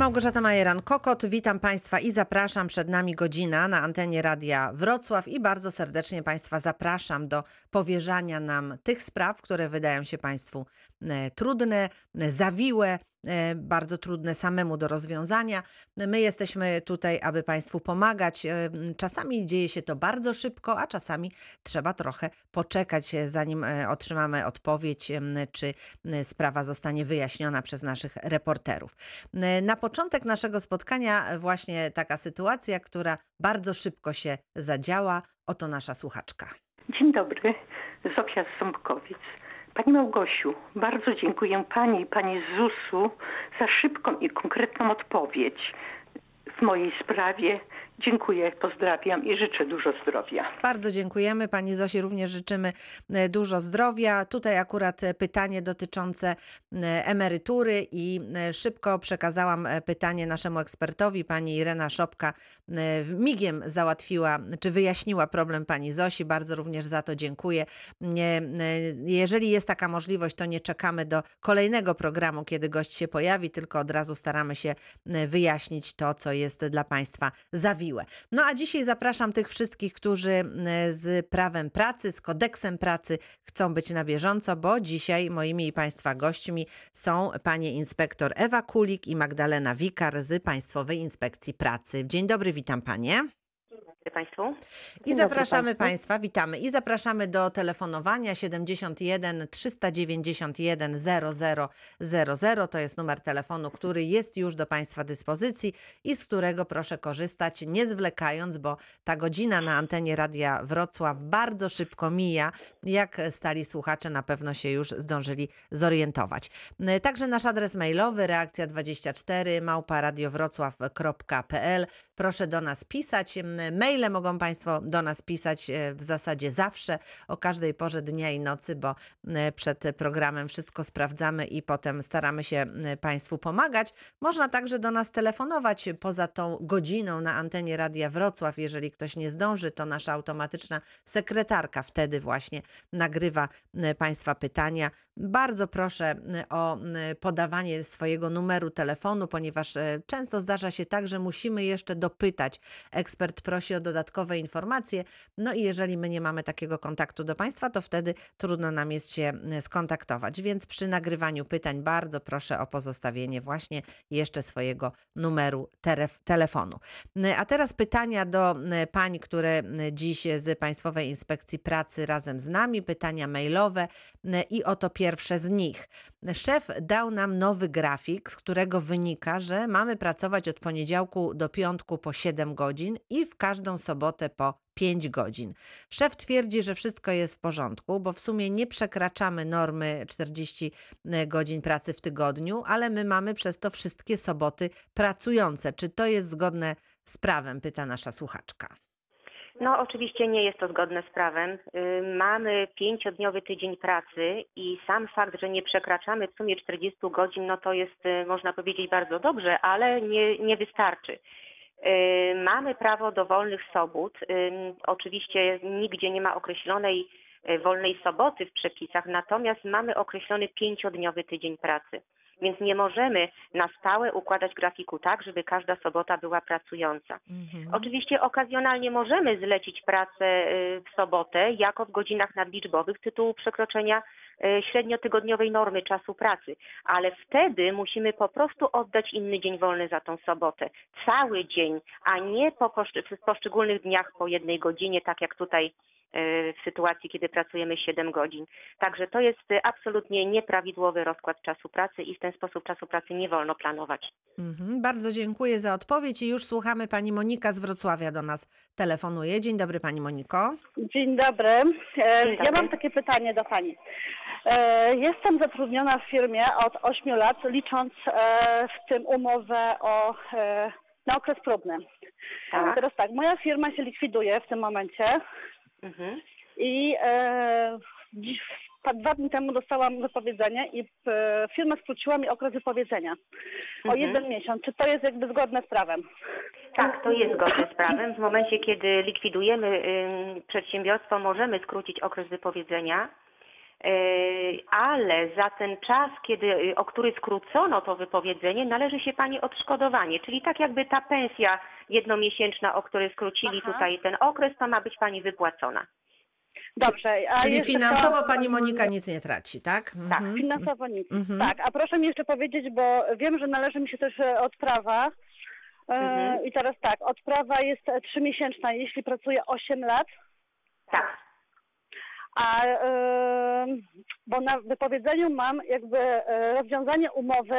Małgorzata Majeran-Kokot, witam Państwa i zapraszam. Przed nami godzina na antenie Radia Wrocław i bardzo serdecznie Państwa zapraszam do powierzania nam tych spraw, które wydają się Państwu trudne, e, zawiłe, e, bardzo trudne samemu do rozwiązania. My jesteśmy tutaj, aby Państwu pomagać. E, Czasami dzieje się to bardzo szybko, a czasami trzeba trochę poczekać, e, zanim e, otrzymamy odpowiedź, czy e, sprawa zostanie wyjaśniona przez naszych reporterów. E, Na początek naszego spotkania e, właśnie taka sytuacja, która bardzo szybko się zadziała. Oto nasza słuchaczka. Dzień dobry, Zofia z Ząbkowic. Pani Małgosiu, bardzo dziękuję Pani i Pani z ZUS-u za szybką i konkretną odpowiedź w mojej sprawie. Dziękuję, pozdrawiam i życzę dużo zdrowia. Bardzo dziękujemy. Pani Zosi również życzymy e, dużo zdrowia. Tutaj akurat e, pytanie dotyczące e, emerytury i szybko przekazałam pytanie naszemu ekspertowi. Pani Irena Szopka migiem załatwiła, czy wyjaśniła problem pani Zosi. Bardzo również za to dziękuję. Jeżeli jest taka możliwość, to nie czekamy do kolejnego programu, kiedy gość się pojawi, tylko od razu staramy się wyjaśnić to, co jest dla Państwa zawiłe. No a dzisiaj zapraszam tych wszystkich, którzy z prawem pracy, z kodeksem pracy chcą być na bieżąco, bo dzisiaj moimi i Państwa gośćmi są panie inspektor Ewa Kulik i Magdalena Wikar z Państwowej Inspekcji Pracy. Dzień dobry, witam panie. Państwu. I zapraszamy państwu. Państwa, witamy i zapraszamy do telefonowania 71 391 0000. To jest numer telefonu, który jest już do Państwa dyspozycji i z którego proszę korzystać, nie zwlekając, bo ta godzina na antenie Radia Wrocław bardzo szybko mija. Jak stali słuchacze na pewno się już zdążyli zorientować. Także nasz adres mailowy reakcja24 małparadiowrocław.pl Proszę do nas pisać. Maile mogą Państwo do nas pisać e, w zasadzie zawsze, o każdej porze dnia i nocy, bo przed programem wszystko sprawdzamy i potem staramy się Państwu pomagać. Można także do nas telefonować poza tą godziną na antenie Radia Wrocław. Jeżeli ktoś nie zdąży, to nasza automatyczna sekretarka wtedy właśnie nagrywa Państwa pytania. Bardzo proszę o podawanie swojego numeru telefonu, ponieważ e, często zdarza się tak, że musimy jeszcze dopytać. Ekspert prosi o dodatkowe informacje. No i jeżeli my nie mamy takiego kontaktu do Państwa, to wtedy trudno nam jest się m, skontaktować. Więc przy nagrywaniu pytań bardzo proszę o pozostawienie właśnie jeszcze swojego numeru telefonu. M, A teraz pytania do m, pań, które dziś z Państwowej Inspekcji Pracy razem z nami, pytania mailowe i oto pierwsze z nich. Szef dał nam nowy grafik, z którego wynika, że mamy pracować od poniedziałku do piątku po 7 godzin i w każdą sobotę po 5 godzin. Szef twierdzi, że wszystko jest w porządku, bo w sumie nie przekraczamy normy 40 godzin pracy w tygodniu, ale my mamy przez to wszystkie soboty pracujące. Czy to jest zgodne z prawem? Pyta nasza słuchaczka. No oczywiście nie jest to zgodne z prawem. Y, Mamy pięciodniowy tydzień pracy i sam fakt, że nie przekraczamy w sumie 40 godzin, no to jest, y, można powiedzieć, bardzo dobrze, ale nie, nie wystarczy. Y, Mamy prawo do wolnych sobot. Oczywiście nigdzie nie ma określonej wolnej soboty w przepisach, natomiast mamy określony pięciodniowy tydzień pracy. Więc nie możemy na stałe układać grafiku tak, żeby każda sobota była pracująca. Mhm. Oczywiście okazjonalnie możemy zlecić pracę y, w sobotę jako w godzinach nadliczbowych z tytułu przekroczenia y, średniotygodniowej normy czasu pracy, ale wtedy musimy po prostu oddać inny dzień wolny za tą sobotę. Cały dzień, a nie po w poszczególnych dniach po jednej godzinie, tak jak tutaj w sytuacji, kiedy pracujemy 7 godzin. Także to jest absolutnie nieprawidłowy rozkład czasu pracy i w ten sposób czasu pracy nie wolno planować. Mhm. Bardzo dziękuję za odpowiedź i już słuchamy. Pani Monika z Wrocławia do nas telefonuje. Dzień dobry Pani Moniko. Dzień dobry. E, Dzień Ja dobry. mam takie pytanie do Pani. E, Jestem zatrudniona w firmie od 8 lat, licząc e, w tym umowę o, e, na okres próbny. Tak. Teraz tak, moja firma się likwiduje w tym momencie Mhm. i e, dziś, dwa dni temu dostałam wypowiedzenie i e, firma skróciła mi okres wypowiedzenia o Mhm. jeden miesiąc. Czy to jest jakby zgodne z prawem? Tak, to jest zgodne z prawem. W momencie, kiedy likwidujemy ym, przedsiębiorstwo, możemy skrócić okres wypowiedzenia. E, ale za ten czas, kiedy, o który skrócono to wypowiedzenie, należy się Pani odszkodowanie, czyli tak jakby ta pensja jednomiesięczna, o której skrócili Aha. tutaj ten okres, to ma być Pani wypłacona. Dobrze. A Czyli finansowo chciałam- pani Monika nic nie traci, tak? Mhm. Finansowo nic. Mhm. Tak, a proszę mi jeszcze powiedzieć, bo wiem, że należy mi się też e, odprawa. E, Mhm. I teraz tak, odprawa jest trzymiesięczna, jeśli pracuję 8 lat, Tak. A bo na wypowiedzeniu mam jakby e, rozwiązanie umowy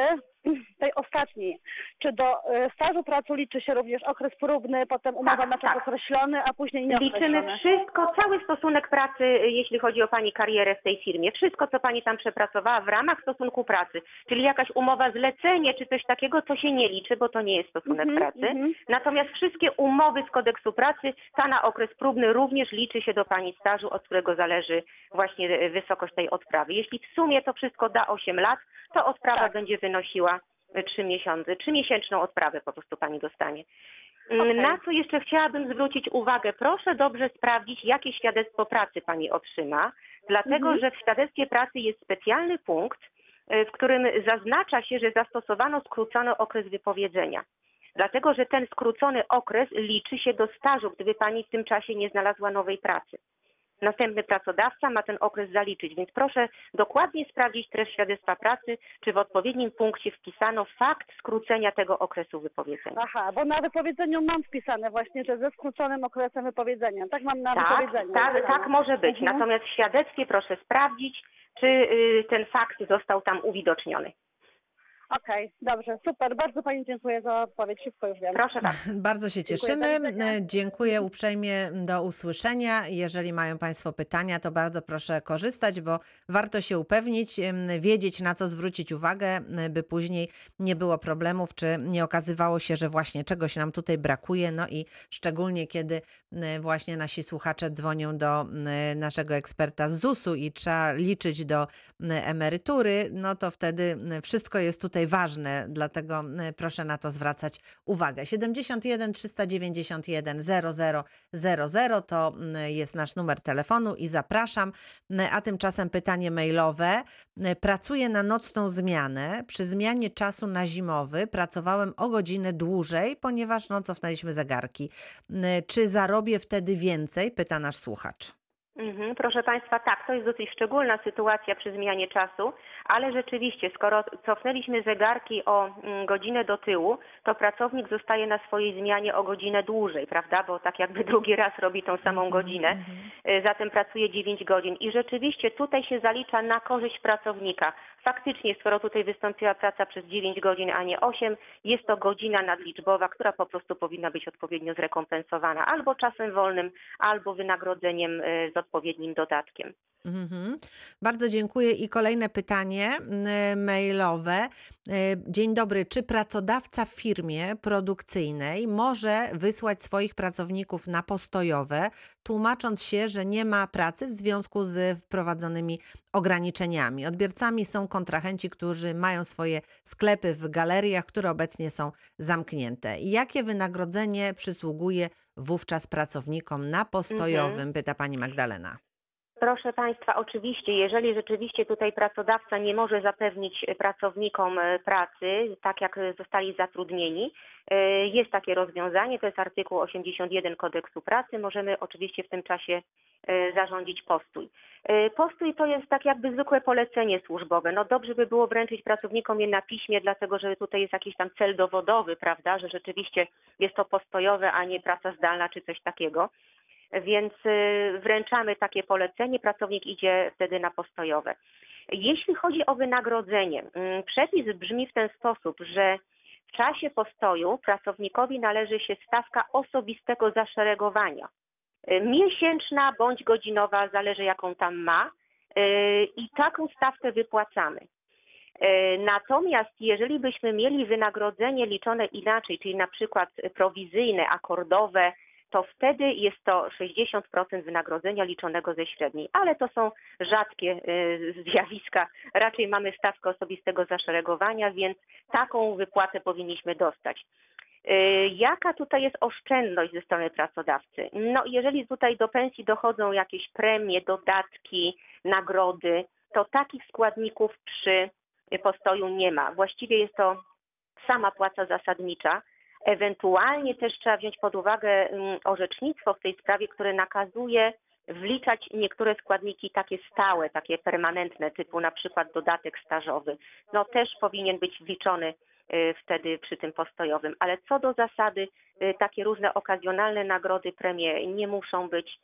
tej ostatniej. Czy do e, stażu pracy liczy się również okres próbny, potem umowa Tak, na czas tak. określony, a później nieokreślony? Liczymy wszystko, cały stosunek pracy, y, jeśli chodzi o Pani karierę w tej firmie. Wszystko, co Pani tam przepracowała w ramach stosunku pracy. Czyli jakaś umowa zlecenie czy coś takiego, to się nie liczy, bo to nie jest stosunek Mhm, pracy. mhm. Natomiast wszystkie umowy z kodeksu pracy, ta na okres próbny również liczy się do Pani stażu, od którego zależy właśnie y, wysokość tej odprawy. Jeśli w sumie to wszystko da 8 lat, to odprawa Tak. będzie wynosiła 3 miesiące, 3 miesięczną odprawę po prostu Pani dostanie. Mm, Okej. Na co jeszcze chciałabym zwrócić uwagę, proszę dobrze sprawdzić, jakie świadectwo pracy Pani otrzyma, dlatego Mhm. że w świadectwie pracy jest specjalny punkt, y, w którym zaznacza się, że zastosowano skrócony okres wypowiedzenia. Dlatego, że ten skrócony okres liczy się do stażu, gdyby Pani w tym czasie nie znalazła nowej pracy. Następny pracodawca ma ten okres zaliczyć, więc proszę dokładnie sprawdzić treść świadectwa pracy, czy w odpowiednim punkcie wpisano fakt skrócenia tego okresu wypowiedzenia. Aha, bo na wypowiedzeniu mam wpisane właśnie, że ze skróconym okresem wypowiedzenia. Tak mam na Tak, wypowiedzeniu. tak, tak może być. Mhm. Natomiast w świadectwie proszę sprawdzić, czy y, ten fakt został tam uwidoczniony. Okej, dobrze, super. Bardzo Pani dziękuję za odpowiedź. Wszystko już wiem. Proszę bardzo. Bardzo się Dziękuję, cieszymy. widzenia. E, Dziękuję uprzejmie do usłyszenia. Jeżeli mają Państwo pytania, to bardzo proszę korzystać, bo warto się upewnić, wiedzieć na co zwrócić uwagę, m, by później nie było problemów, czy nie okazywało się, że właśnie czegoś nam tutaj brakuje. No i szczególnie kiedy m, właśnie nasi słuchacze dzwonią do naszego eksperta z ZUS-u i trzeba liczyć do emerytury, no to wtedy wszystko jest tutaj ważne, dlatego m, proszę na to zwracać uwagę. 71 391 0000 to mm, jest nasz numer telefonu i zapraszam. Mm, A tymczasem pytanie mailowe. Pracuję na nocną zmianę. Przy zmianie czasu na zimowy pracowałem o godzinę dłużej, ponieważ no, cofnęliśmy zegarki. Czy zarobię wtedy więcej? Pyta nasz słuchacz. Mhm, proszę Państwa, tak, to jest dosyć szczególna sytuacja przy zmianie czasu, ale rzeczywiście, skoro cofnęliśmy zegarki o mm, godzinę do tyłu, to pracownik zostaje na swojej zmianie o godzinę dłużej, prawda? Bo tak jakby drugi raz robi tą samą godzinę, Y, zatem pracuje 9 godzin. I rzeczywiście tutaj się zalicza na korzyść pracownika. Faktycznie, skoro tutaj wystąpiła praca przez 9 godzin, a nie 8, jest to godzina nadliczbowa, która po prostu powinna być odpowiednio zrekompensowana albo czasem wolnym, albo wynagrodzeniem y, z odpowiednim dodatkiem. Mhm. Bardzo dziękuję. I kolejne pytanie mm, mailowe. E, Dzień dobry. Czy pracodawca w firmie produkcyjnej może wysłać swoich pracowników na postojowe, tłumacząc się, że nie ma pracy w związku z wprowadzonymi ograniczeniami? Odbiorcami są kontrahenci, którzy mają swoje sklepy w galeriach, które obecnie są zamknięte. Jakie wynagrodzenie przysługuje wówczas pracownikom na postojowym? Pyta pani Magdalena. Proszę Państwa, oczywiście, jeżeli rzeczywiście tutaj pracodawca nie może zapewnić pracownikom e, pracy, tak jak zostali zatrudnieni, e, jest takie rozwiązanie, to jest artykuł 81 kodeksu pracy, możemy oczywiście w tym czasie e, zarządzić postój. Postój to jest tak jakby zwykłe polecenie służbowe. No dobrze by było wręczyć pracownikom je na piśmie, dlatego że tutaj jest jakiś tam cel dowodowy, prawda, że rzeczywiście jest to postojowe, a nie praca zdalna czy coś takiego więc y, wręczamy takie polecenie, pracownik idzie wtedy na postojowe. Jeśli chodzi o wynagrodzenie, mm, przepis brzmi w ten sposób, że w czasie postoju pracownikowi należy się stawka osobistego zaszeregowania. Y, Miesięczna bądź godzinowa, zależy jaką tam ma, y, i taką stawkę wypłacamy. Natomiast jeżeli byśmy mieli wynagrodzenie liczone inaczej, czyli na przykład prowizyjne, akordowe, to wtedy jest to 60% wynagrodzenia liczonego ze średniej, ale to są rzadkie y, zjawiska. Raczej mamy stawkę osobistego zaszeregowania, więc taką wypłatę powinniśmy dostać. Y, Jaka tutaj jest oszczędność ze strony pracodawcy? No, jeżeli tutaj do pensji dochodzą jakieś premie, dodatki, nagrody, to takich składników przy postoju nie ma. Właściwie jest to sama płaca zasadnicza. Ewentualnie też trzeba wziąć pod uwagę mm, orzecznictwo w tej sprawie, które nakazuje wliczać niektóre składniki takie stałe, takie permanentne, typu na przykład dodatek stażowy. No też powinien być wliczony y, wtedy przy tym postojowym. Ale co do zasady, y, takie różne okazjonalne nagrody, premie nie muszą być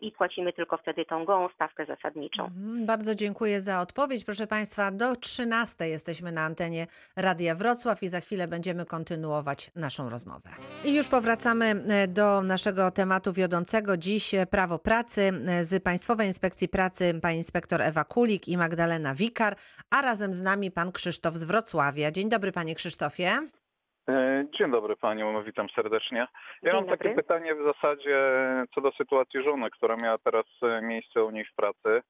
i płacimy tylko wtedy tą gołą stawkę zasadniczą. Mhm, Bardzo dziękuję za odpowiedź. Proszę Państwa, do 13 jesteśmy na antenie Radia Wrocław i za chwilę będziemy kontynuować naszą rozmowę. I już powracamy e, do naszego tematu wiodącego. Dziś e, prawo pracy e, z Państwowej Inspekcji Pracy pani inspektor Ewa Kulik i Magdalena Wikar, a razem z nami pan Krzysztof z Wrocławia. Dzień dobry panie Krzysztofie. E, Dzień dobry Panią, witam serdecznie. Ja Dzień mam takie dobry. pytanie w zasadzie co do sytuacji żony, która miała teraz e, miejsce u niej w pracy.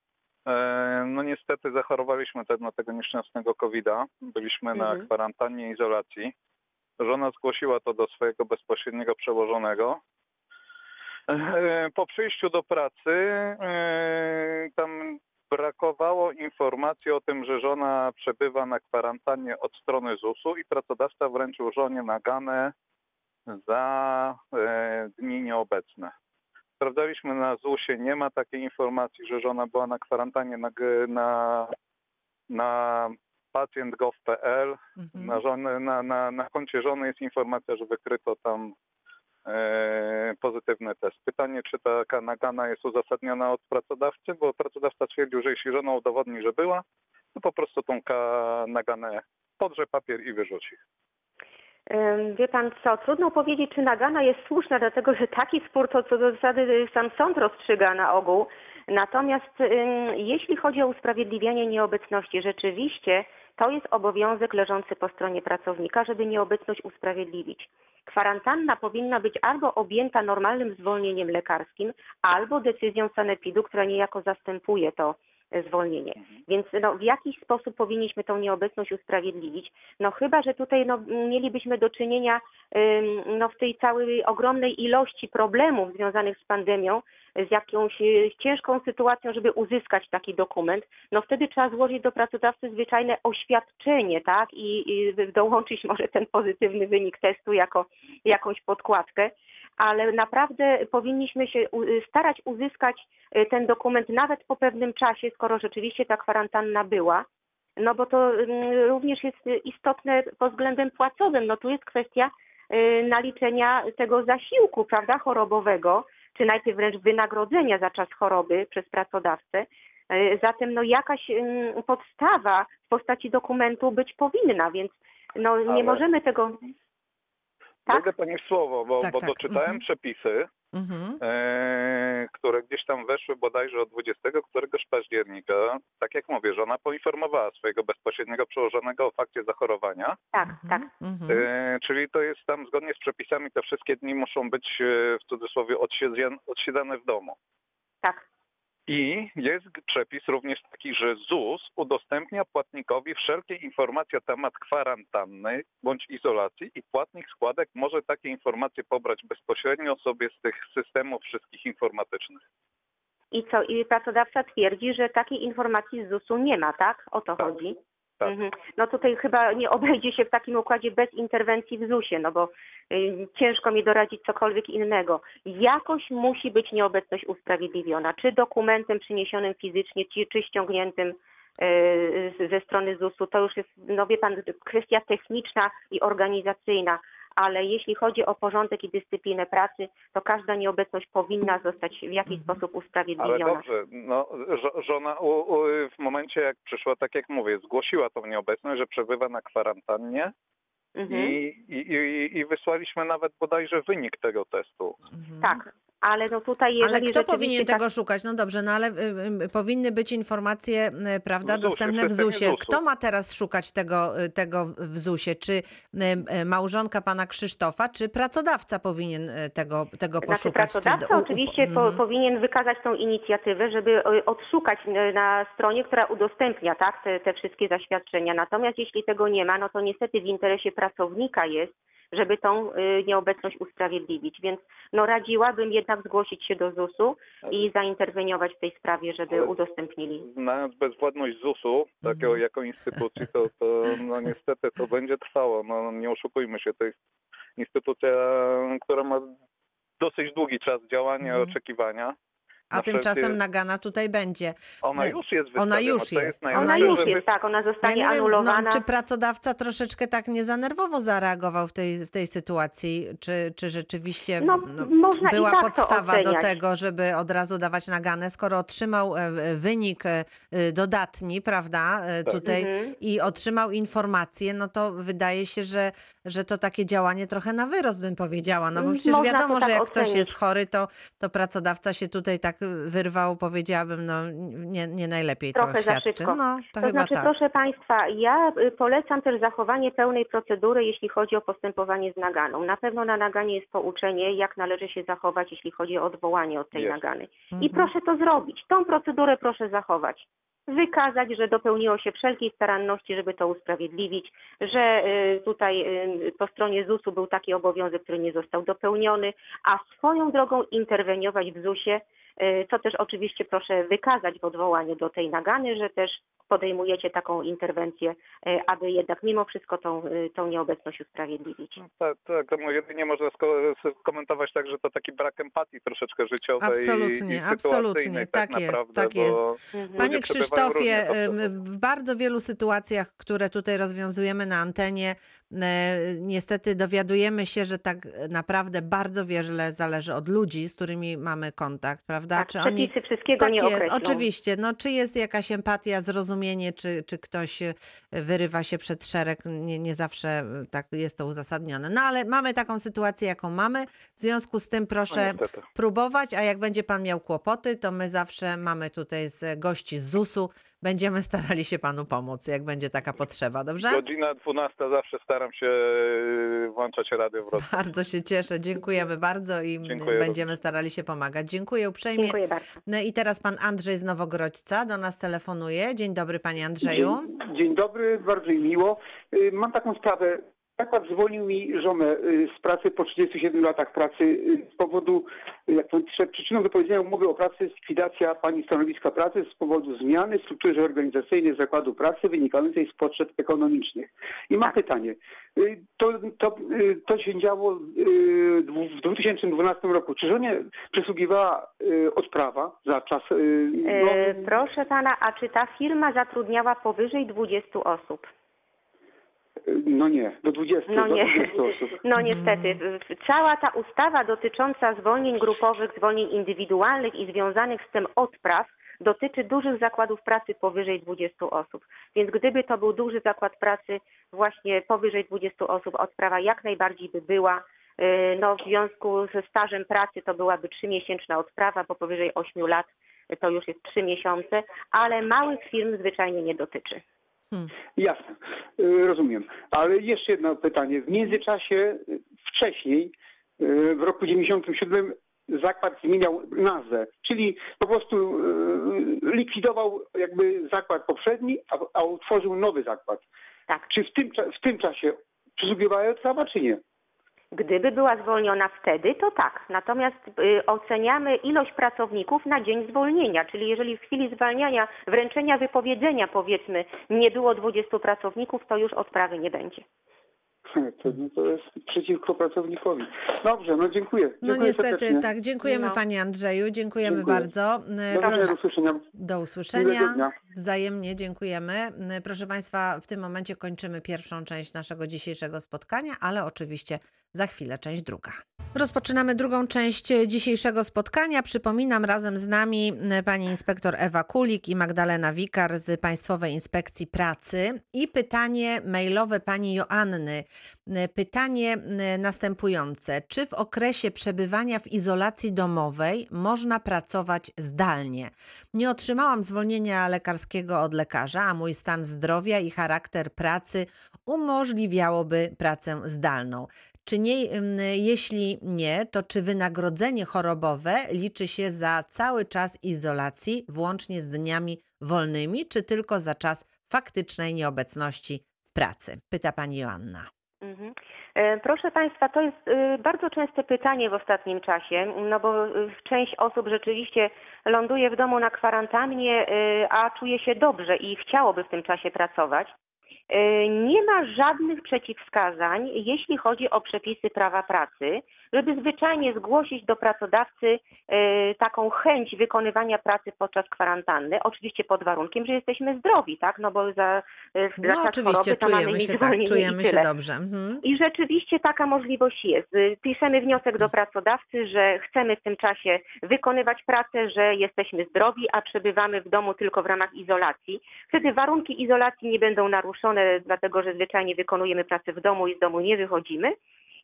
E, No niestety zachorowaliśmy na tego nieszczęsnego COVID-a. Byliśmy na Mhm. kwarantannie, izolacji. Żona zgłosiła to do swojego bezpośredniego przełożonego. Po przyjściu do pracy tam brakowało informacji o tym, że żona przebywa na kwarantannie od strony ZUS-u i pracodawca wręczył żonie naganę za e, dni nieobecne. Sprawdzaliśmy na ZUS-ie, nie ma takiej informacji, że żona była na kwarantannie na, na, na pacjent.gov.pl. Mhm. Na, żony, na, na, na koncie żony jest informacja, że wykryto tam pozytywny test. Pytanie, czy taka nagana jest uzasadniona od pracodawcy, bo pracodawca twierdził, że jeśli żona udowodni, że była, to po prostu tą naganę podrze papier i wyrzuci. Wie pan co, trudno powiedzieć, czy nagana jest słuszna, dlatego że taki spór to co do zasady sam sąd rozstrzyga na ogół. Natomiast jeśli chodzi o usprawiedliwianie nieobecności, rzeczywiście to jest obowiązek leżący po stronie pracownika, żeby nieobecność usprawiedliwić. Kwarantanna powinna być albo objęta normalnym zwolnieniem lekarskim, albo decyzją sanepidu, która niejako zastępuje to e, zwolnienie. Więc no, w jakiś sposób powinniśmy tą nieobecność usprawiedliwić? No chyba, że tutaj no, mielibyśmy do czynienia no, w tej całej ogromnej ilości problemów związanych z pandemią, z jakąś y, ciężką sytuacją, żeby uzyskać taki dokument, no wtedy trzeba złożyć do pracodawcy zwyczajne oświadczenie, tak, i, i dołączyć może ten pozytywny wynik testu jako jakąś podkładkę, ale naprawdę powinniśmy się starać uzyskać y, ten dokument nawet po pewnym czasie, skoro rzeczywiście ta kwarantanna była. No bo to mm, również jest istotne pod względem płacowym. No tu jest kwestia y, naliczenia tego zasiłku, prawda, chorobowego, czy najpierw wręcz wynagrodzenia za czas choroby przez pracodawcę. Y, Zatem no jakaś ym, podstawa w postaci dokumentu być powinna, więc no nie Ale- możemy tego... Tak? Wejdę Pani w słowo, bo, Tak, bo tak. doczytałem Mhm. przepisy, Mhm. e, które gdzieś tam weszły bodajże od 20 któregoś października. Tak jak mówię, żona poinformowała swojego bezpośredniego przełożonego o fakcie zachorowania. Tak, tak. Mhm. E, czyli to jest tam zgodnie z przepisami, te wszystkie dni muszą być e, w cudzysłowie odsiedzane w domu. Tak. I jest przepis również taki, że ZUS udostępnia płatnikowi wszelkie informacje na temat kwarantanny bądź izolacji i płatnik składek może takie informacje pobrać bezpośrednio sobie z tych systemów wszystkich informatycznych. I co? I pracodawca twierdzi, że takiej informacji z ZUS-u nie ma, tak? O to Tak. chodzi. Tak. Mhm. No tutaj chyba nie obejdzie się w takim układzie bez interwencji w ZUS-ie, no bo y, ciężko mi doradzić cokolwiek innego. Jakoś musi być nieobecność usprawiedliwiona, czy dokumentem przyniesionym fizycznie, czy, czy ściągniętym y, ze strony ZUS-u. To już jest, no wie pan, kwestia techniczna i organizacyjna, ale jeśli chodzi o porządek i dyscyplinę pracy, to każda nieobecność powinna zostać w jakiś Mhm. sposób Ale usprawiedliwiona. dobrze, no, żo- żona u, u, w momencie jak przyszła, tak jak mówię, zgłosiła tą nieobecność, że przebywa na kwarantannie Mhm. i, i, i, i wysłaliśmy nawet bodajże wynik tego testu. Mhm. Tak, ale no tutaj jeżeli Ale kto rzeczywiście powinien tak, tego szukać? No dobrze, no ale y, y, powinny być informacje, y, prawda, W ZUS-ie, dostępne w ZUS-ie. Kto ma teraz szukać tego, y, tego w ZUS-ie? Czy y, y, małżonka pana Krzysztofa, czy pracodawca powinien y, tego, tego Znaczy poszukać? czy pracodawca do- oczywiście po, Mhm. powinien wykazać tą inicjatywę, żeby y, odszukać y, na stronie, która udostępnia tak, te, te wszystkie zaświadczenia. Natomiast jeśli tego nie ma, no to niestety w interesie pracownika jest, żeby tą y, nieobecność usprawiedliwić. Więc no radziłabym jednak zgłosić się do ZUS-u i zainterweniować w tej sprawie, żeby Ale- udostępnili. Znając bezwładność ZUS-u, takiego Mhm. jako instytucji, to, to no niestety to będzie trwało. No nie oszukujmy się, to jest instytucja, która ma dosyć długi czas działania, Mhm. oczekiwania. A Na tymczasem wszelkie- nagana tutaj będzie. Ona No, już jest ona wystawiona. już to jest. najlepsze, Ona Ona już że jest, tak, ona Ja zostanie nie wiem, anulowana. no, czy pracodawca troszeczkę tak niezanerwowo zareagował w tej, w tej sytuacji? Czy, czy rzeczywiście No, można i była tak to podstawa do oceniać. tego, żeby od razu dawać naganę, skoro otrzymał e, wynik e, e, dodatni, prawda, e, Tak. tutaj Mhm. i otrzymał informację, no to wydaje się, że, że to takie działanie trochę na wyrost bym powiedziała, no bo Mm, przecież można to wiadomo, że tak jak ktoś ocenić. jest chory, to, to pracodawca się tutaj tak wyrwał, powiedziałabym, no nie, nie najlepiej Trochę to za szybko. No, to, To znaczy, tak. proszę Państwa, ja y, polecam też zachowanie pełnej procedury, jeśli chodzi o postępowanie z naganą. Na pewno na naganie jest pouczenie, jak należy się zachować, jeśli chodzi o odwołanie od tej Jest. nagany. I Mhm. proszę to zrobić. Tą procedurę proszę zachować. Wykazać, że dopełniło się wszelkiej staranności, żeby to usprawiedliwić, że y, tutaj y, po stronie ZUS-u był taki obowiązek, który nie został dopełniony, a swoją drogą interweniować w ZUS-ie, co też oczywiście proszę wykazać w odwołaniu do tej nagany, że też podejmujecie taką interwencję, y, aby jednak mimo wszystko tą, y, tą nieobecność usprawiedliwić. Tak, tak, to jedynie można sko- skomentować tak, że to taki brak empatii troszeczkę życiowej Absolutnie, i, i absolutnie, tak tak, jest, naprawdę, tak jest. Mhm. Panie Krzysztofie, różnie w bardzo wielu sytuacjach, które tutaj rozwiązujemy na antenie, e, niestety dowiadujemy się, że tak naprawdę bardzo wiele zależy od ludzi, z którymi mamy kontakt, prawda? Tak, przepisy wszystkiego tak nie jest, określą. oczywiście. No, czy jest jakaś empatia, zrozumienie, czy, czy ktoś e, wyrywa się przed szereg, nie, nie zawsze e, tak jest to uzasadnione. No ale mamy taką sytuację, jaką mamy. W związku z tym No, proszę niestety. próbować, a jak będzie pan miał kłopoty, to my zawsze mamy tutaj z gości z ZUS-u, będziemy starali się panu pomóc, jak będzie taka potrzeba, dobrze? Godzina 12 zawsze staram się e, włączać radio w Wrocławiu. Bardzo się cieszę, dziękujemy bardzo i Dziękuję będziemy starali się pomagać. Dziękuję uprzejmie. Dziękuję bardzo. No i teraz pan Andrzej z Nowogrodźca do nas telefonuje. Dzień dobry panie Andrzeju. Dzień, dzień dobry, bardzo mi miło. Y, Mam taką sprawę. Zakład zwolnił mi żonę y, z pracy po 37 latach pracy y, z powodu, y, jak to przyczyną wypowiedzenia umowy o pracy likwidacja pani stanowiska pracy z powodu zmiany w strukturze organizacyjnej zakładu pracy wynikającej z potrzeb ekonomicznych. I mam pytanie. To, to, to się działo w 2012 roku. Czy żonie przysługiwała odprawa za czas... no, E, proszę pana, a czy ta firma zatrudniała powyżej 20 osób? No nie, do 20, No do nie. 20 osób. No niestety, cała ta ustawa dotycząca zwolnień grupowych, zwolnień indywidualnych i związanych z tym odpraw dotyczy dużych zakładów pracy powyżej 20 osób. Więc gdyby to był duży zakład pracy właśnie powyżej 20 osób, odprawa jak najbardziej by była. Yy, No, w związku ze stażem pracy to byłaby trzymiesięczna odprawa, bo powyżej 8 lat to już jest 3 miesiące, ale małych firm zwyczajnie nie dotyczy. Jasne, y, rozumiem. Ale jeszcze jedno pytanie. W międzyczasie y, wcześniej, y, w roku 97 zakład zmieniał nazwę, czyli po prostu likwidował jakby zakład poprzedni, a, a utworzył nowy zakład. Tak. Czy w tym, w tym czasie przysługiwała odprawa, czy nie? Gdyby była zwolniona wtedy, to tak. Natomiast y, oceniamy ilość pracowników na dzień zwolnienia, czyli jeżeli w chwili zwalniania, wręczenia wypowiedzenia powiedzmy nie było 20 pracowników, to już odprawy nie będzie. To, no to jest przeciwko pracownikowi. Dobrze, no dziękuję. No dziękuję niestety, serdecznie. tak. Dziękujemy No. panie Andrzeju, dziękujemy Dziękuję. bardzo. Do Proszę- widzenia, do usłyszenia. Do usłyszenia. Wzajemnie dziękujemy. Proszę Państwa, w tym momencie kończymy pierwszą część naszego dzisiejszego spotkania, ale oczywiście za chwilę część druga. Rozpoczynamy drugą część dzisiejszego spotkania. Przypominam razem z nami e, pani inspektor Ewa Kulik i Magdalena Wikar z Państwowej Inspekcji Pracy. I pytanie mailowe pani Joanny. E, Pytanie e, następujące. Czy w okresie przebywania w izolacji domowej można pracować zdalnie? Nie otrzymałam zwolnienia lekarskiego od lekarza, a mój stan zdrowia i charakter pracy umożliwiałoby pracę zdalną. Czy nie, jeśli nie, to czy wynagrodzenie chorobowe liczy się za cały czas izolacji, włącznie z dniami wolnymi, czy tylko za czas faktycznej nieobecności w pracy? Pyta pani Joanna. Mhm. E, Proszę Państwa, to jest e, bardzo częste pytanie w ostatnim czasie, no bo e, część osób rzeczywiście ląduje w domu na kwarantannie, e, a czuje się dobrze i chciałoby w tym czasie pracować. E, Nie ma żadnych przeciwwskazań, jeśli chodzi o przepisy prawa pracy, żeby zwyczajnie zgłosić do pracodawcy e, taką chęć wykonywania pracy podczas kwarantanny, oczywiście pod warunkiem, że jesteśmy zdrowi, tak? No bo za, e, za No czas oczywiście choroby to mamy się tak, czujemy się tyle. dobrze. Mhm. I rzeczywiście taka możliwość jest. Y, Piszemy wniosek do pracodawcy, że chcemy w tym czasie wykonywać pracę, że jesteśmy zdrowi, a przebywamy w domu tylko w ramach izolacji. Wtedy warunki izolacji nie będą naruszone, dlatego że zwyczajnie wykonujemy pracę w domu i z domu nie wychodzimy.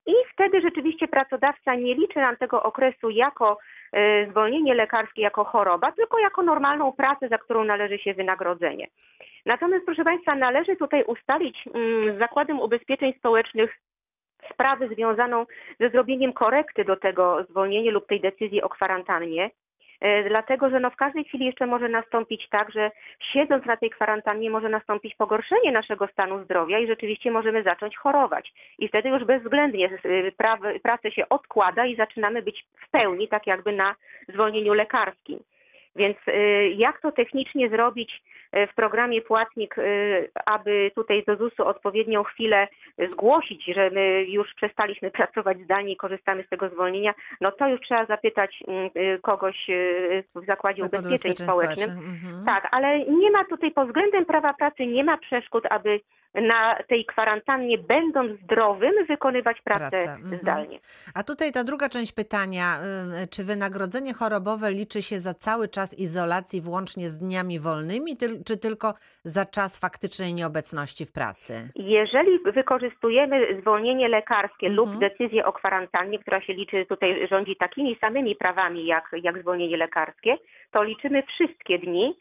I wtedy rzeczywiście pracodawca nie liczy nam tego okresu jako e, zwolnienie lekarskie, jako choroba, tylko jako normalną pracę, za którą należy się wynagrodzenie. Natomiast, proszę Państwa, należy tutaj ustalić mm, z Zakładem Ubezpieczeń Społecznych sprawę związaną ze zrobieniem korekty do tego zwolnienia lub tej decyzji o kwarantannie. E, Dlatego, że no w każdej chwili jeszcze może nastąpić tak, że siedząc na tej kwarantannie może nastąpić pogorszenie naszego stanu zdrowia i rzeczywiście możemy zacząć chorować. I wtedy już bezwzględnie praw- pracę się odkłada i zaczynamy być w pełni tak jakby na zwolnieniu lekarskim. Więc y, jak to technicznie zrobić w programie Płatnik, y, aby tutaj do ZUS-u odpowiednią chwilę zgłosić, że my już przestaliśmy pracować zdalnie i korzystamy z tego zwolnienia, no to już trzeba zapytać mm, y, kogoś w Zakładzie Zakładu Ubezpieczeń Społecznych. Mhm. Tak, ale nie ma tutaj pod względem prawa pracy nie ma przeszkód, aby na tej kwarantannie, będąc zdrowym, wykonywać pracę Pracę, mhm. zdalnie. A tutaj ta druga część pytania, y, czy wynagrodzenie chorobowe liczy się za cały czas izolacji włącznie z dniami wolnymi, czy tylko za czas faktycznej nieobecności w pracy? Jeżeli wykorzystujemy zwolnienie lekarskie Mhm. lub decyzję o kwarantannie, która się liczy tutaj rządzi takimi samymi prawami jak, jak zwolnienie lekarskie, to liczymy wszystkie dni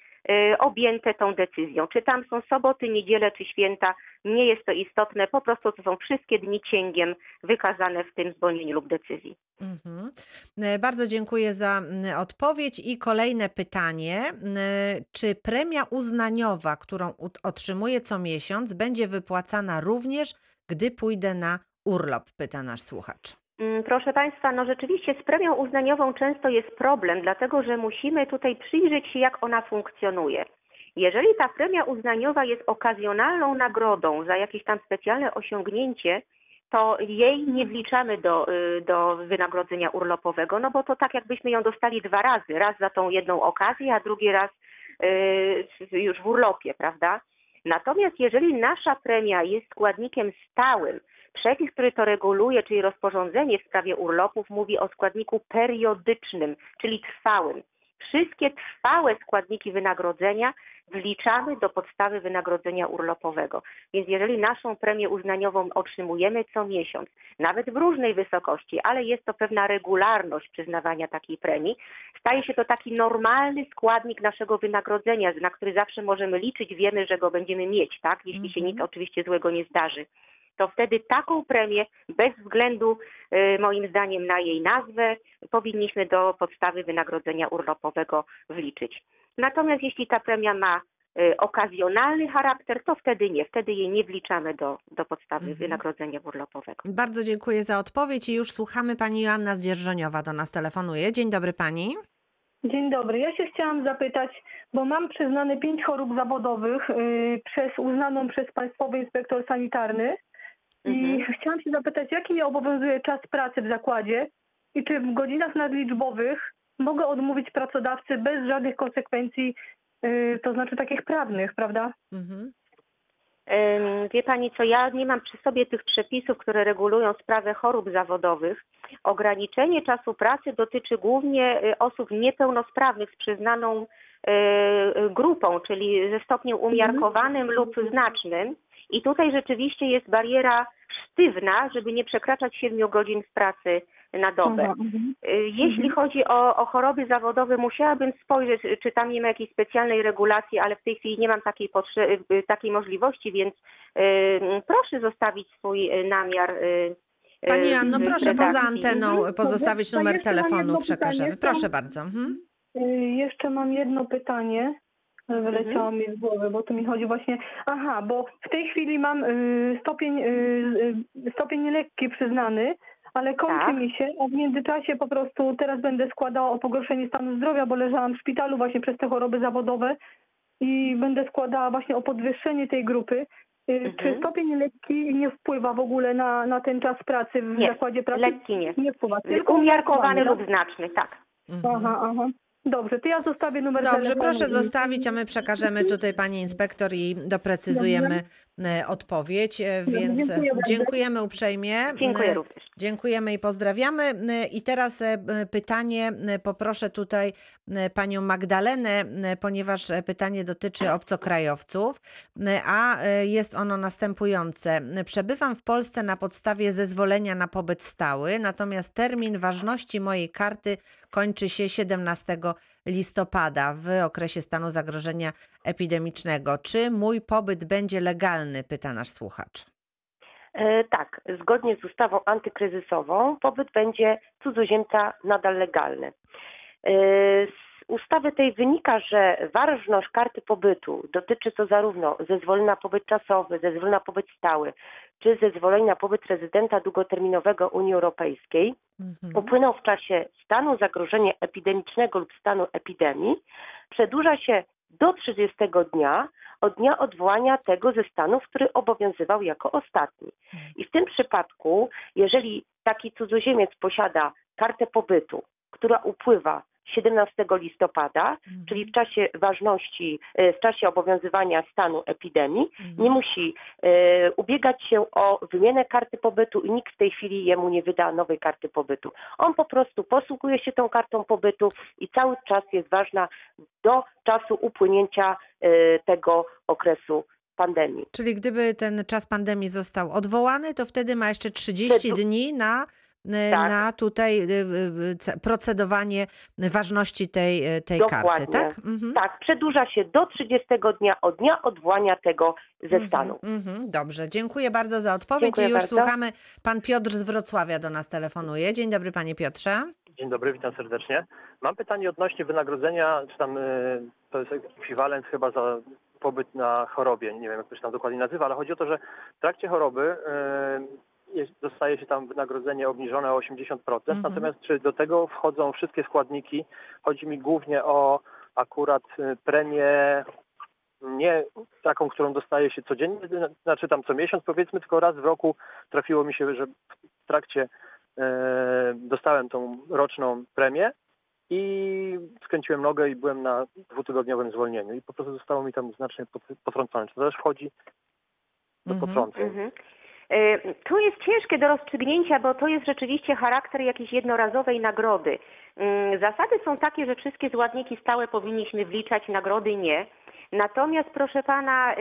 objęte tą decyzją. Czy tam są soboty, niedziele czy święta, nie jest to istotne, po prostu to są wszystkie dni cięgiem wykazane w tym zwolnieniu lub decyzji. Mhm. E, Bardzo dziękuję za odpowiedź. I kolejne pytanie. Mm, Czy premia uznaniowa, którą otrzymuję co miesiąc, będzie wypłacana również, gdy pójdę na urlop? Pyta nasz słuchacz. Mm, Proszę Państwa, no rzeczywiście z premią uznaniową często jest problem, dlatego że musimy tutaj przyjrzeć się, jak ona funkcjonuje. Jeżeli ta premia uznaniowa jest okazjonalną nagrodą za jakieś tam specjalne osiągnięcie, to jej nie wliczamy do, y, do wynagrodzenia urlopowego, no bo to tak jakbyśmy ją dostali dwa razy. Raz za tą jedną okazję, a drugi raz y, już w urlopie, prawda? Natomiast jeżeli nasza premia jest składnikiem stałym, Przepis, który to reguluje, czyli rozporządzenie w sprawie urlopów, mówi o składniku periodycznym, czyli trwałym. Wszystkie trwałe składniki wynagrodzenia wliczamy do podstawy wynagrodzenia urlopowego. Więc jeżeli naszą premię uznaniową otrzymujemy co miesiąc, nawet w różnej wysokości, ale jest to pewna regularność przyznawania takiej premii, staje się to taki normalny składnik naszego wynagrodzenia, na który zawsze możemy liczyć, wiemy, że go będziemy mieć, tak? Jeśli się nic oczywiście złego nie zdarzy to wtedy taką premię bez względu y, moim zdaniem na jej nazwę powinniśmy do podstawy wynagrodzenia urlopowego wliczyć. Natomiast jeśli ta premia ma y, okazjonalny charakter, to wtedy nie, wtedy jej nie wliczamy do, do podstawy Mhm. wynagrodzenia urlopowego. Bardzo dziękuję za odpowiedź i już słuchamy. Pani Joanna z Dzierżoniowa do nas telefonuje. Dzień dobry pani. Dzień dobry. Ja się chciałam zapytać, bo mam przyznane pięć chorób zawodowych y, przez uznaną przez Państwowy Inspektor Sanitarny i Mhm. chciałam się zapytać, jaki mnie obowiązuje czas pracy w zakładzie i czy w godzinach nadliczbowych mogę odmówić pracodawcy bez żadnych konsekwencji, y, to znaczy takich prawnych, prawda? Mhm. Ym, Wie Pani co, ja nie mam przy sobie tych przepisów, które regulują sprawę chorób zawodowych. Ograniczenie czasu pracy dotyczy głównie y, osób niepełnosprawnych z przyznaną y, grupą, czyli ze stopniem umiarkowanym lub znacznym. I tutaj rzeczywiście jest bariera sztywna, żeby nie przekraczać 7 godzin w pracy na dobę. Aha, mhm. Y, Jeśli chodzi o, o choroby zawodowe, musiałabym spojrzeć, czy tam nie ma jakiejś specjalnej regulacji, ale w tej chwili nie mam takiej, potrze- y, takiej możliwości, więc y, proszę zostawić swój y, namiar. y, y, Pani Joanno, w proszę poza anteną Mhm. pozostawić numer telefonu, przekażemy. Proszę bardzo. Mhm. Y, Jeszcze mam jedno pytanie. Wyleciało mi z głowy, bo tu mi chodzi właśnie. Aha, bo w tej chwili mam y, stopień, y, y, stopień lekki przyznany, ale kończy Tak. mi się, a w międzyczasie po prostu teraz będę składała o pogorszenie stanu zdrowia, bo leżałam w szpitalu właśnie przez te choroby zawodowe i będę składała właśnie o podwyższenie tej grupy. Y, Mhm. Czy stopień lekki nie wpływa w ogóle na, na ten czas pracy w Nie, zakładzie pracy? lekki nie. Nie wpływa. tylko Umiarkowany lub znaczny, tak. Mhm. Aha, aha. Dobrze, to ja zostawię numer Dobrze, telefonu. proszę zostawić, a my przekażemy tutaj pani inspektor i doprecyzujemy odpowiedź, e, więc dziękuję bardzo. dziękujemy uprzejmie. Dziękuję E, również. Dziękujemy i pozdrawiamy. E, I teraz e, pytanie, e, poproszę tutaj e, panią Magdalenę, e, ponieważ e, pytanie dotyczy obcokrajowców, e, a e, jest ono następujące. Przebywam w Polsce na podstawie zezwolenia na pobyt stały, natomiast termin ważności mojej karty kończy się 17 listopada w okresie stanu zagrożenia epidemicznego. Czy mój pobyt będzie legalny? Pyta nasz słuchacz. E, Tak, zgodnie z ustawą antykryzysową pobyt będzie cudzoziemca nadal legalny. E, Z ustawy tej wynika, że ważność karty pobytu dotyczy to zarówno zezwolenia na pobyt czasowy, zezwolenia na pobyt stały, czy zezwolenia na pobyt rezydenta długoterminowego Unii Europejskiej, Mhm. upłynął w czasie stanu zagrożenia epidemicznego lub stanu epidemii, przedłuża się do 30 dnia od dnia odwołania tego ze stanów, który obowiązywał jako ostatni. I w tym przypadku, jeżeli taki cudzoziemiec posiada kartę pobytu, która upływa 17 listopada, czyli w czasie ważności, e, w czasie obowiązywania stanu epidemii, nie musi e, ubiegać się o wymianę karty pobytu i nikt w tej chwili jemu nie wyda nowej karty pobytu. On po prostu posługuje się tą kartą pobytu i cały czas jest ważna do czasu upłynięcia e, tego okresu pandemii. Czyli gdyby ten czas pandemii został odwołany, to wtedy ma jeszcze 30 Wtedy- dni na, Tak. na tutaj ce- procedowanie ważności tej, e, tej karty, Dokładnie. tak? Mhm. Tak, przedłuża się do 30 dnia od dnia odwołania tego ze Mhm, stanu. mhm. Dobrze, dziękuję bardzo za odpowiedź Dziękuję i już bardzo. słuchamy. Pan Piotr z Wrocławia do nas telefonuje. Dzień dobry panie Piotrze. Dzień dobry, witam serdecznie. Mam pytanie odnośnie wynagrodzenia, czy tam y, to jest ekwiwalent chyba za pobyt na chorobie, nie wiem jak to się tam dokładnie nazywa, ale chodzi o to, że w trakcie choroby y, dostaje się tam wynagrodzenie obniżone o 80%, Mhm. natomiast czy do tego wchodzą wszystkie składniki? Chodzi mi głównie o akurat y, premię nie taką, którą dostaje się codziennie, znaczy tam co miesiąc powiedzmy, tylko raz w roku trafiło mi się, że w trakcie e, dostałem tą roczną premię i skręciłem nogę i byłem na dwutygodniowym zwolnieniu i po prostu zostało mi tam znacznie pot- potrącone. Czy to też wchodzi do Mhm. potrąceń? Mhm. E, To jest ciężkie do rozstrzygnięcia, bo to jest rzeczywiście charakter jakiejś jednorazowej nagrody. Mm, Zasady są takie, że wszystkie składniki stałe powinniśmy wliczać, nagrody nie. Natomiast, proszę pana,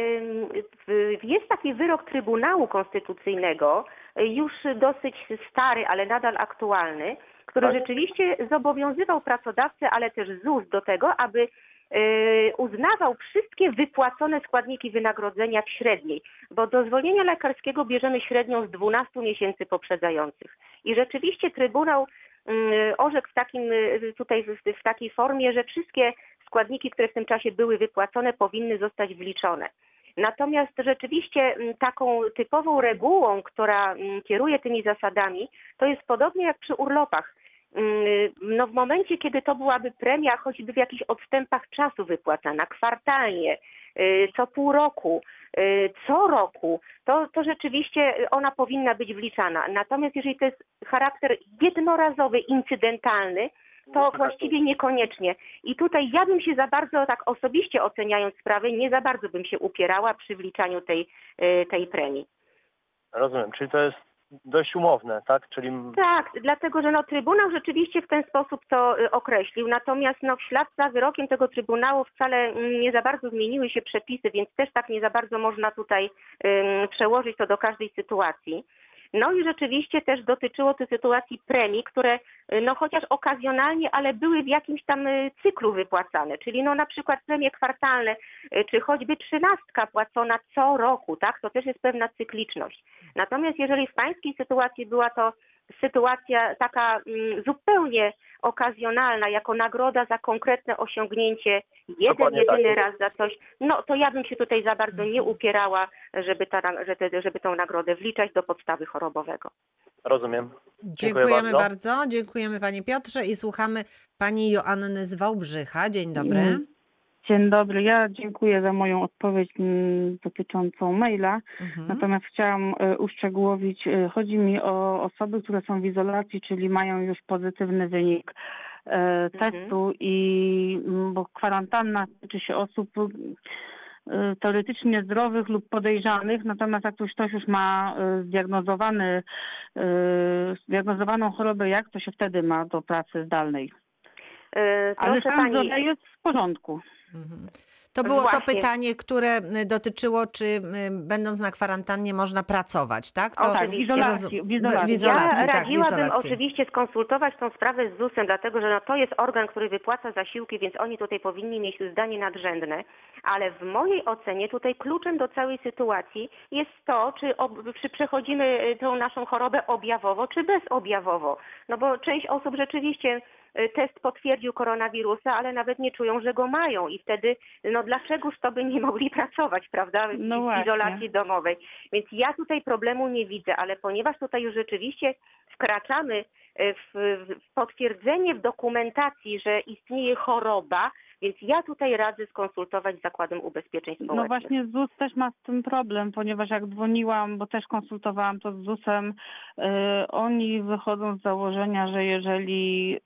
jest taki wyrok Trybunału Konstytucyjnego, y, już dosyć stary, ale nadal aktualny, który Tak. rzeczywiście zobowiązywał pracodawcę, ale też ZUS do tego, aby uznawał wszystkie wypłacone składniki wynagrodzenia w średniej, bo do zwolnienia lekarskiego bierzemy średnią z 12 miesięcy poprzedzających. I rzeczywiście Trybunał mm, orzekł w takim y, tutaj w, takiej formie, że wszystkie składniki, które w tym czasie były wypłacone, powinny zostać wliczone. Natomiast rzeczywiście taką typową regułą, która kieruje tymi zasadami, to jest podobnie jak przy urlopach. Mm, No w momencie, kiedy to byłaby premia, choćby w jakichś odstępach czasu wypłacana, kwartalnie, y, co pół roku, y, co roku, to, to rzeczywiście ona powinna być wliczana. Natomiast jeżeli to jest charakter jednorazowy, incydentalny, to właściwie niekoniecznie. I tutaj ja bym się za bardzo, tak osobiście oceniając sprawę, nie za bardzo bym się upierała przy wliczaniu tej, y, tej premii. Rozumiem, czyli to jest dość umowne, tak? Czyli Tak, dlatego że no, Trybunał rzeczywiście w ten sposób to y, określił, natomiast no, w ślad za wyrokiem tego Trybunału wcale mm, nie za bardzo zmieniły się przepisy, więc też tak nie za bardzo można tutaj ym, przełożyć to do każdej sytuacji. No i rzeczywiście też dotyczyło to sytuacji premii, które y, no chociaż okazjonalnie, ale były w jakimś tam y, cyklu wypłacane, czyli no na przykład premie kwartalne, y, czy choćby trzynastka płacona co roku, tak, to też jest pewna cykliczność. Natomiast jeżeli w pańskiej sytuacji była to sytuacja taka mm, zupełnie okazjonalna, jako nagroda za konkretne osiągnięcie, jeden, Dokładnie jedyny tak. raz za coś, no to ja bym się tutaj za bardzo nie upierała, żeby, ta, żeby tą nagrodę wliczać do podstawy chorobowego. Rozumiem. Dziękujemy bardzo. bardzo. Dziękujemy panie Piotrze i słuchamy pani Joanny z Wałbrzycha. Dzień dobry. Mm. Dzień dobry. Ja dziękuję za moją odpowiedź mm, dotyczącą maila. Mhm. Natomiast chciałam e, uszczegółowić, e, chodzi mi o osoby, które są w izolacji, czyli mają już pozytywny wynik e, testu i mm, bo kwarantanna tyczy się osób teoretycznie zdrowych lub podejrzanych, natomiast jak już ktoś już ma zdiagnozowany, zdiagnozowaną chorobę, jak to się wtedy ma do pracy zdalnej? Yy, Ale Proszę stan pani, zdrowia jest w porządku. Mhm. To było to Właśnie. pytanie, które dotyczyło, czy będąc na kwarantannie można pracować, tak? O, To tak, w oczywiście. izolacji. W izolacji. W izolacji, ja tak, w radziłabym izolacji. oczywiście skonsultować tą sprawę z ZUS-em, dlatego że no to jest organ, który wypłaca zasiłki, więc oni tutaj powinni mieć zdanie nadrzędne, ale w mojej ocenie tutaj kluczem do całej sytuacji jest to, czy, ob, czy przechodzimy y, tą naszą chorobę objawowo, czy bezobjawowo. No bo część osób rzeczywiście test potwierdził koronawirusa, ale nawet nie czują, że go mają i wtedy, no dlaczegóż to by nie mogli pracować, prawda, w, No izolacji domowej. Więc ja tutaj problemu nie widzę, ale ponieważ tutaj już rzeczywiście wkraczamy e, w, w potwierdzenie w dokumentacji, że istnieje choroba, więc ja tutaj radzę skonsultować z Zakładem Ubezpieczeń Społecznych. No właśnie ZUS też ma z tym problem, ponieważ jak dzwoniłam, bo też konsultowałam to z ZUS-em, y, oni wychodzą z założenia, że jeżeli y,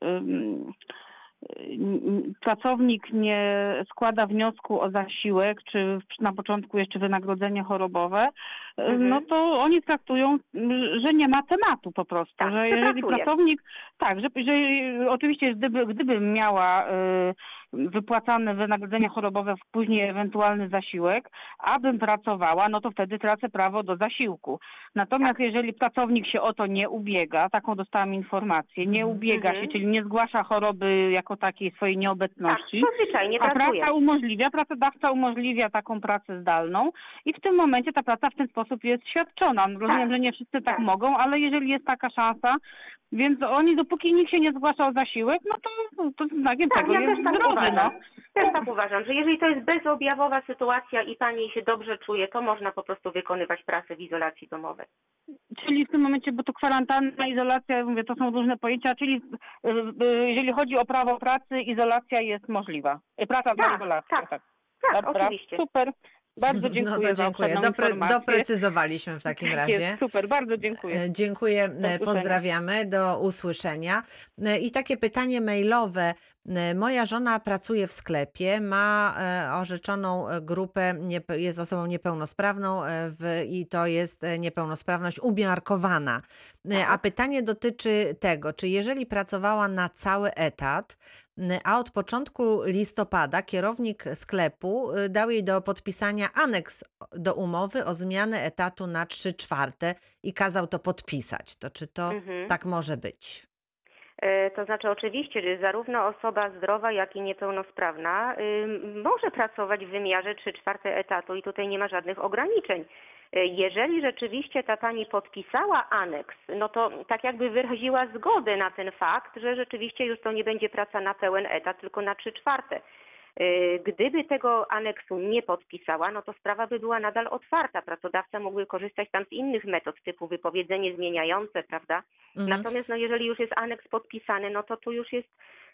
pracownik nie składa wniosku o zasiłek, czy na początku jeszcze wynagrodzenie chorobowe, Mhm. no to oni traktują, że nie ma tematu po prostu, Tak, że że jeżeli pracownik, tak, że, że oczywiście gdyby, gdybym miała y, wypłacane wynagrodzenie chorobowe, w później ewentualny zasiłek, abym pracowała, no to wtedy tracę prawo do zasiłku. Natomiast jeżeli pracownik się o to nie ubiega, taką dostałam informację, nie ubiega Mhm. się, czyli nie zgłasza choroby jako takiej swojej tak, nieobecności, zwyczajnie a praca umożliwia, pracodawca umożliwia taką pracę zdalną i w tym momencie ta praca w ten sposób jest świadczona. Rozumiem, Tak. że nie wszyscy tak Tak. mogą, ale jeżeli jest taka szansa, więc oni dopóki nikt się nie zgłasza o zasiłek, no to, to znakiem Tak, tego ja jest tak zdrowy. No. Też tak uważam, że jeżeli to jest bezobjawowa sytuacja i pani się dobrze czuje, to można po prostu wykonywać pracę w izolacji domowej. Czyli w tym momencie, bo to kwarantanna, izolacja, ja mówię, to są różne pojęcia, czyli y, y, jeżeli chodzi o prawo pracy, izolacja jest możliwa. Y, Praca Tak, za izolacją. tak. tak. Tak, Dobra, oczywiście. Super. Bardzo dziękuję, No to dziękuję. Dopre, doprecyzowaliśmy w takim Tak razie. Jest, super, bardzo dziękuję. E, Dziękuję, e, usłyszenia. pozdrawiamy, do usłyszenia. E, I takie pytanie mailowe. E, Moja żona pracuje w sklepie, ma e, orzeczoną e, grupę, jest osobą niepełnosprawną e, w, i to jest e, niepełnosprawność umiarkowana. E, A pytanie dotyczy tego, czy jeżeli pracowała na cały etat, a od początku listopada kierownik sklepu y, dał jej do podpisania aneks do umowy o zmianę etatu na 3 czwarte i kazał to podpisać. To czy to Mhm. tak może być? E, To znaczy oczywiście, że zarówno osoba zdrowa, jak i niepełnosprawna ym, może pracować w wymiarze 3 czwarte etatu i tutaj nie ma żadnych ograniczeń. E, Jeżeli rzeczywiście ta pani podpisała aneks, no to tak jakby wyraziła zgodę na ten fakt, że rzeczywiście już to nie będzie praca na pełen etat, tylko na 3 czwarte. E, Gdyby tego aneksu nie podpisała, no to sprawa by była nadal otwarta. Pracodawca mógłby korzystać tam z innych metod typu wypowiedzenie zmieniające, prawda? Mhm. Natomiast no, jeżeli już jest aneks podpisany, no to tu już jest,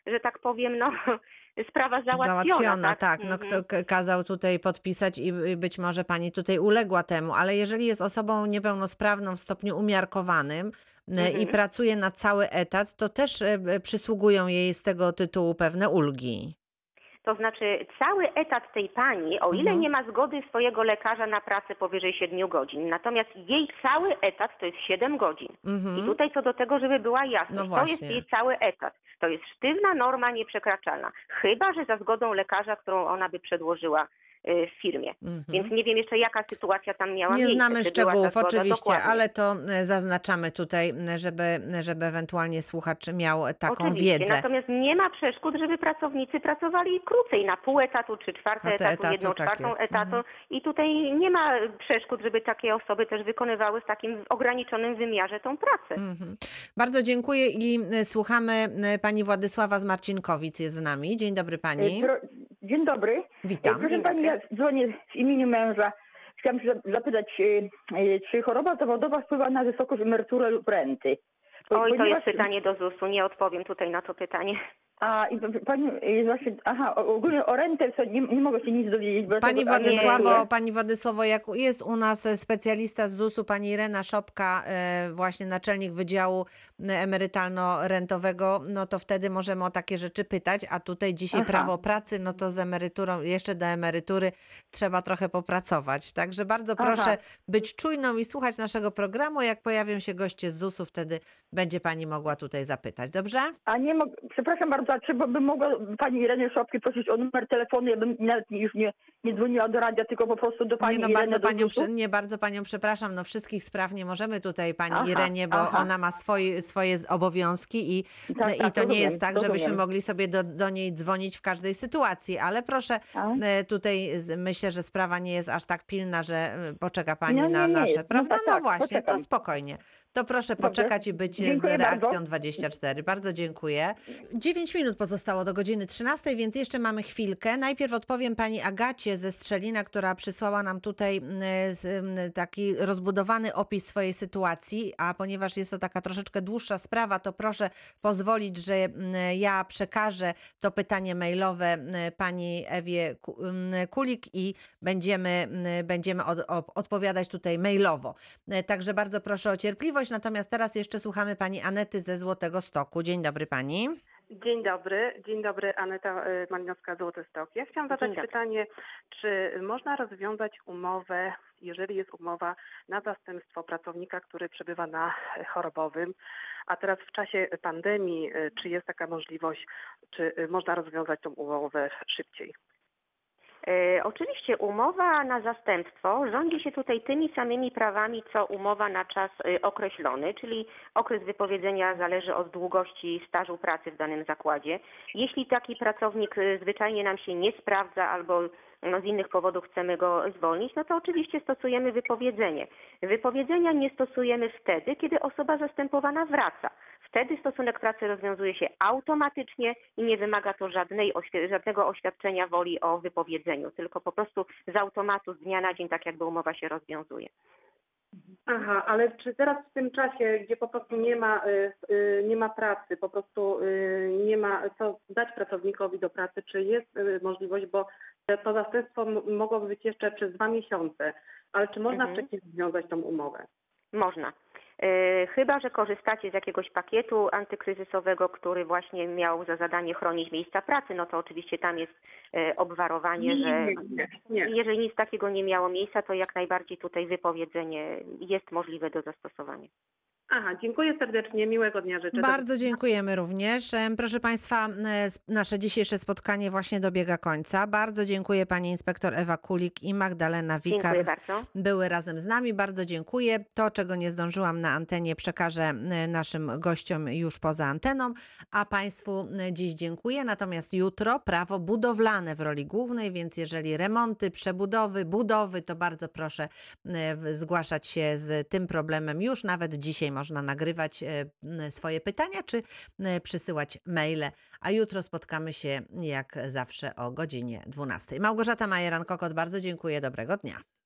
że tak powiem, no, sprawa załatwiona. Załatwiona, tak. No, Mhm. kto kazał tutaj podpisać i y, być może pani tutaj uległa temu, ale jeżeli jest osobą niepełnosprawną w stopniu umiarkowanym y, i Mhm. pracuje na cały etat, to też y, y, przysługują jej z tego tytułu pewne ulgi. To znaczy cały etat tej pani, o ile Mhm. nie ma zgody swojego lekarza na pracę powyżej 7 godzin, natomiast jej cały etat to jest 7 godzin. I Mhm. tutaj co do tego, żeby była jasność, No to jest jej cały etat. To jest sztywna norma nieprzekraczalna. Chyba, że za zgodą lekarza, którą ona by przedłożyła w firmie. Mhm. Więc nie wiem jeszcze, jaka sytuacja tam miała Nie miejsce. znamy była ta szczegółów, oczywiście, dokładnie. ale to e, zaznaczamy tutaj, żeby, żeby ewentualnie słuchacz miał taką Oczywiście. wiedzę. Natomiast nie ma przeszkód, żeby pracownicy pracowali krócej, na pół etatu czy czwarte Czwarte etatu, etatu, jedną tak czwartą jest. etatu. Mhm. I tutaj nie ma przeszkód, żeby takie osoby też wykonywały w takim ograniczonym wymiarze tą pracę. Mhm. Bardzo dziękuję i e, słuchamy e, pani Władysława z Marcinkowic jest z nami. Dzień dobry pani. Dzień dobry. Witam. Proszę Pani, ja dzwonię w imieniu męża. Chciałam się za- zapytać, e, e, czy choroba zawodowa wpływa na wysokość emerytury lub renty? Po- Oj, to ponieważ- jest pytanie do ZUS-u, nie odpowiem tutaj na to pytanie. A, i Pani jest właśnie, aha, ogólnie o rentę to nie, nie mogę się nic dowiedzieć. Bo Pani tego Władysławo, pani Władysławo, jak jest u nas e, specjalista z ZUS-u, pani Irena Szopka, e, właśnie naczelnik Wydziału Emerytalno-Rentowego, no to wtedy możemy o takie rzeczy pytać, a tutaj dzisiaj Aha. prawo pracy, no to z emeryturą, jeszcze do emerytury trzeba trochę popracować. Także bardzo Aha. proszę być czujną i słuchać naszego programu. Jak pojawią się goście z ZUS-u, wtedy będzie pani mogła tutaj zapytać. Dobrze? A nie mogę, przepraszam bardzo, a czy by- bym mogła Pani Irenie Szopki prosić o numer telefonu? Ja bym nawet już nie, nie dzwoniła do radia, tylko po prostu do Pani Nie, no Ireny bardzo panią, prze- nie bardzo panią przepraszam, no wszystkich spraw nie możemy tutaj pani Aha, Irenie, bo aha. ona ma swoje, swoje obowiązki i, Tak, i tak, to nie rozumiem, jest tak, żebyśmy rozumiem. mogli sobie do, do niej dzwonić w każdej sytuacji, ale proszę, A? e, tutaj myślę, że sprawa nie jest aż tak pilna, że e, poczeka pani No, nie, na nie nasze. No prawda? tak, No, tak, właśnie, poczekam. to spokojnie. To proszę Dobrze. poczekać i być Dziękuję z reakcją bardzo. 24. Bardzo dziękuję. 9 minut pozostało do godziny 13, więc jeszcze mamy chwilkę. Najpierw odpowiem pani Agacie ze Strzelina, która przysłała nam tutaj mm, mm, taki rozbudowany opis swojej sytuacji, a ponieważ jest to taka troszeczkę dłuższa sprawa, to proszę pozwolić, że mm, ja przekażę to pytanie mailowe pani Ewie Ku- Kulik i będziemy, będziemy od, odpowiadać tutaj mailowo. E, Także bardzo proszę o cierpliwość. Natomiast teraz jeszcze słuchamy pani Anety ze Złotego Stoku. Dzień dobry pani. Dzień dobry, dzień dobry, Aneta y, Malinowska Złoty Stok. Ja chciałam zadać pytanie, czy można rozwiązać umowę, jeżeli jest umowa na zastępstwo pracownika, który przebywa na chorobowym, a teraz w czasie pandemii, y, czy jest taka możliwość, czy y, można rozwiązać tą umowę szybciej? E, Oczywiście umowa na zastępstwo rządzi się tutaj tymi samymi prawami, co umowa na czas e, określony, czyli okres wypowiedzenia zależy od długości stażu pracy w danym zakładzie. Jeśli taki pracownik e, zwyczajnie nam się nie sprawdza albo no, z innych powodów chcemy go zwolnić, no to oczywiście stosujemy wypowiedzenie. Wypowiedzenia nie stosujemy wtedy, kiedy osoba zastępowana wraca. Wtedy stosunek pracy rozwiązuje się automatycznie i nie wymaga to żadnej, żadnego oświadczenia woli o wypowiedzeniu, tylko po prostu z automatu, z dnia na dzień, tak jakby umowa się rozwiązuje. Aha, ale czy teraz w tym czasie, gdzie po prostu nie ma, y, y, nie ma pracy, po prostu y, nie ma co dać pracownikowi do pracy, czy jest możliwość, bo to zastępstwo mogłoby być jeszcze przez dwa miesiące, ale czy można Mhm. wcześniej związać tą umowę? Można. E, Chyba, że korzystacie z jakiegoś pakietu antykryzysowego, który właśnie miał za zadanie chronić miejsca pracy, no to oczywiście tam jest e, obwarowanie, że jeżeli nic takiego nie miało miejsca, to jak najbardziej tutaj wypowiedzenie jest możliwe do zastosowania. Aha, dziękuję serdecznie, miłego dnia życzę. Bardzo dziękujemy również. Proszę Państwa, e, nasze dzisiejsze spotkanie właśnie dobiega końca. Bardzo dziękuję Pani Inspektor Ewa Kulik i Magdalena Wikar. Dziękuję bardzo. były razem z nami. Bardzo dziękuję. To, czego nie zdążyłam na antenie, przekażę e, naszym gościom już poza anteną, a Państwu dziś dziękuję. Natomiast jutro prawo budowlane w roli głównej, więc jeżeli remonty, przebudowy, budowy, to bardzo proszę e, zgłaszać się z tym problemem. Już nawet dzisiaj można nagrywać e, swoje pytania czy przysyłać maile, a jutro spotkamy się jak zawsze o godzinie 12. Małgorzata Majeran-Kokot, bardzo dziękuję. Dobrego dnia.